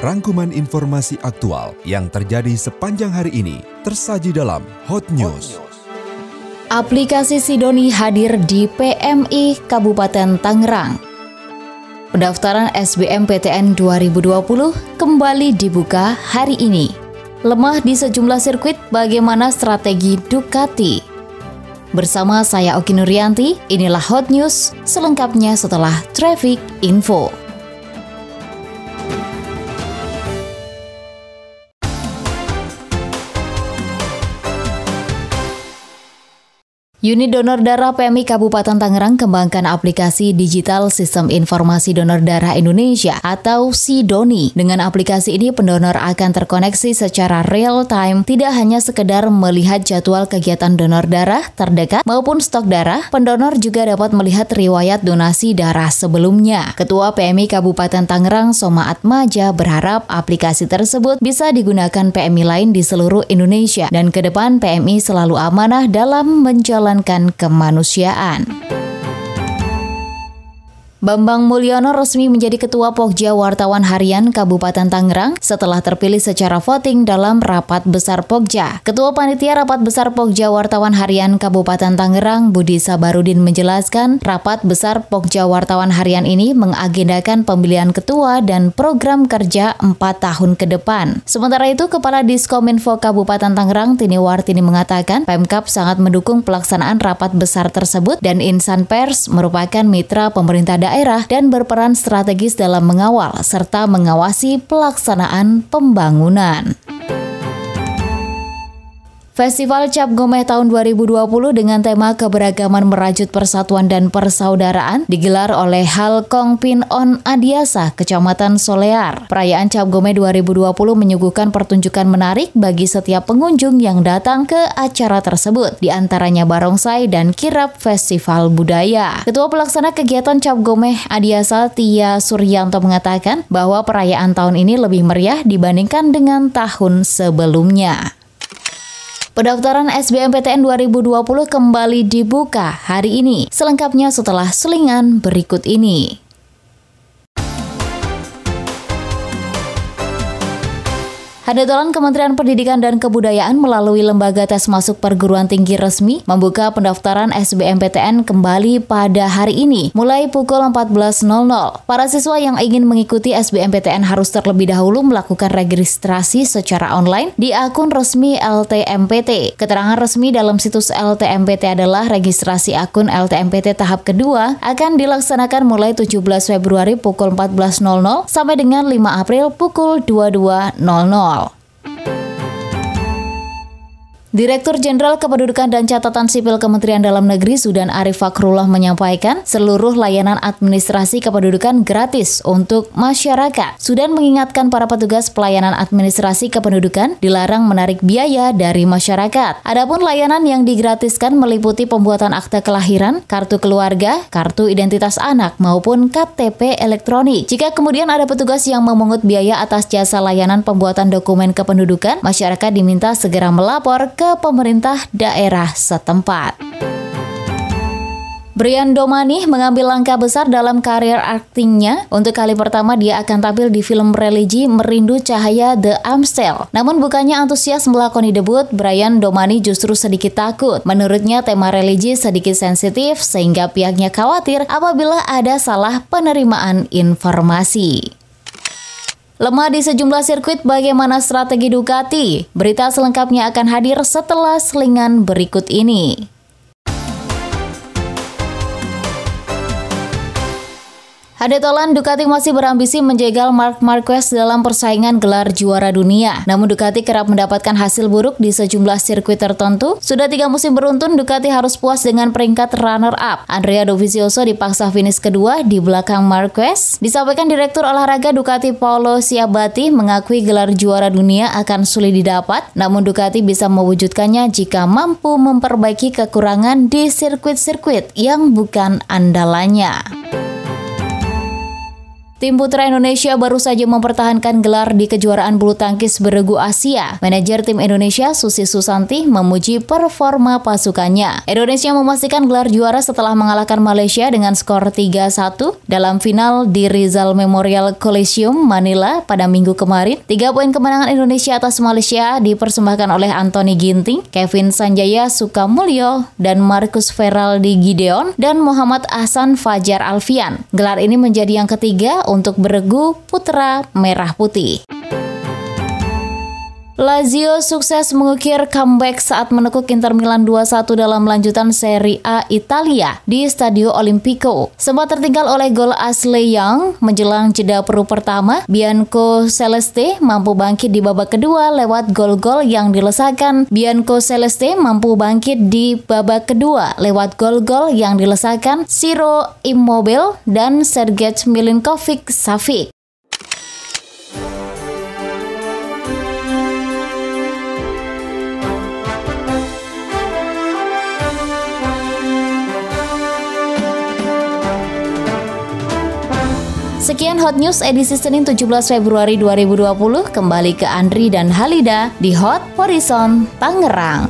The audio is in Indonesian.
Rangkuman informasi aktual yang terjadi sepanjang hari ini tersaji dalam Hot News. Aplikasi Sidoni hadir di PMI Kabupaten Tangerang. Pendaftaran SBMPTN 2020 kembali dibuka hari ini. Lemah di sejumlah sirkuit, bagaimana strategi Ducati? Bersama saya Oki Nurianti, inilah Hot News, selengkapnya setelah Traffic Info. Unit Donor Darah PMI Kabupaten Tangerang kembangkan aplikasi Digital Sistem Informasi Donor Darah Indonesia atau SIDONI. Dengan aplikasi ini pendonor akan terkoneksi secara real time, tidak hanya sekedar melihat jadwal kegiatan donor darah terdekat maupun stok darah, pendonor juga dapat melihat riwayat donasi darah sebelumnya. Ketua PMI Kabupaten Tangerang Soma Atmaja berharap aplikasi tersebut bisa digunakan PMI lain di seluruh Indonesia dan ke depan PMI selalu amanah dalam menjalankan menjalankan kemanusiaan. Bambang Mulyono resmi menjadi Ketua Pokja Wartawan Harian Kabupaten Tangerang setelah terpilih secara voting dalam Rapat Besar Pokja. Ketua Panitia Rapat Besar Pokja Wartawan Harian Kabupaten Tangerang, Budi Sabarudin menjelaskan, Rapat Besar Pokja Wartawan Harian ini mengagendakan pemilihan ketua dan program kerja 4 tahun ke depan. Sementara itu, Kepala Diskominfo Kabupaten Tangerang, Tini Wartini mengatakan, Pemkap sangat mendukung pelaksanaan rapat besar tersebut dan insan pers merupakan mitra pemerintah daerah daerah dan berperan strategis dalam mengawal serta mengawasi pelaksanaan pembangunan. Festival Cap Gomeh tahun 2020 dengan tema keberagaman merajut persatuan dan persaudaraan digelar oleh Hal Kong Pin On Adiasa, Kecamatan Solear. Perayaan Cap Gomeh 2020 menyuguhkan pertunjukan menarik bagi setiap pengunjung yang datang ke acara tersebut, di antaranya barongsai dan kirap festival budaya. Ketua Pelaksana Kegiatan Cap Gomeh Adiasa Tia Suryanto mengatakan bahwa perayaan tahun ini lebih meriah dibandingkan dengan tahun sebelumnya. Pendaftaran SBMPTN 2020 kembali dibuka hari ini. Selengkapnya setelah selingan berikut ini. Hadetolan Kementerian Pendidikan dan Kebudayaan melalui lembaga tes masuk perguruan tinggi resmi membuka pendaftaran SBMPTN kembali pada hari ini mulai pukul 14.00. Para siswa yang ingin mengikuti SBMPTN harus terlebih dahulu melakukan registrasi secara online di akun resmi LTMPT. Keterangan resmi dalam situs LTMPT adalah registrasi akun LTMPT tahap kedua akan dilaksanakan mulai 17 Februari pukul 14.00 sampai dengan 5 April pukul 22.00. Direktur Jenderal Kependudukan dan Catatan Sipil Kementerian Dalam Negeri Sudan Arif Fakrullah menyampaikan seluruh layanan administrasi kependudukan gratis untuk masyarakat. Sudan mengingatkan para petugas pelayanan administrasi kependudukan dilarang menarik biaya dari masyarakat. Adapun layanan yang digratiskan meliputi pembuatan akta kelahiran, kartu keluarga, kartu identitas anak maupun KTP elektronik. Jika kemudian ada petugas yang memungut biaya atas jasa layanan pembuatan dokumen kependudukan, masyarakat diminta segera melapor ke pemerintah daerah setempat. Brian Domani mengambil langkah besar dalam karir aktingnya. Untuk kali pertama dia akan tampil di film religi Merindu Cahaya The Amstel. Namun bukannya antusias melakoni debut, Brian Domani justru sedikit takut. Menurutnya tema religi sedikit sensitif sehingga pihaknya khawatir apabila ada salah penerimaan informasi. Lemah di sejumlah sirkuit bagaimana strategi Ducati? Berita selengkapnya akan hadir setelah selingan berikut ini. Hadetolan Ducati masih berambisi menjegal Mark Marquez dalam persaingan gelar juara dunia. Namun Ducati kerap mendapatkan hasil buruk di sejumlah sirkuit tertentu. Sudah tiga musim beruntun, Ducati harus puas dengan peringkat runner-up. Andrea Dovizioso dipaksa finish kedua di belakang Marquez. Disampaikan Direktur Olahraga Ducati Paolo Siabati mengakui gelar juara dunia akan sulit didapat, namun Ducati bisa mewujudkannya jika mampu memperbaiki kekurangan di sirkuit-sirkuit yang bukan andalannya. Tim putra Indonesia baru saja mempertahankan gelar di kejuaraan bulu tangkis beregu Asia. Manajer tim Indonesia Susi Susanti memuji performa pasukannya. Indonesia memastikan gelar juara setelah mengalahkan Malaysia dengan skor 3-1 dalam final di Rizal Memorial Coliseum Manila pada minggu kemarin. Tiga poin kemenangan Indonesia atas Malaysia dipersembahkan oleh Anthony Ginting, Kevin Sanjaya Sukamulyo, dan Marcus Feraldi Gideon dan Muhammad Ahsan Fajar Alfian. Gelar ini menjadi yang ketiga untuk beregu putra merah putih. Lazio sukses mengukir comeback saat menekuk Inter Milan 2-1 dalam lanjutan Serie A Italia di Stadio Olimpico. Sempat tertinggal oleh gol Ashley Young menjelang jeda peru pertama, Bianco Celeste mampu bangkit di babak kedua lewat gol-gol yang dilesakan. Bianco Celeste mampu bangkit di babak kedua lewat gol-gol yang dilesakan Siro Immobile dan Sergej Milinkovic Savic. Sekian Hot News edisi Senin 17 Februari 2020. Kembali ke Andri dan Halida di Hot Horizon Tangerang.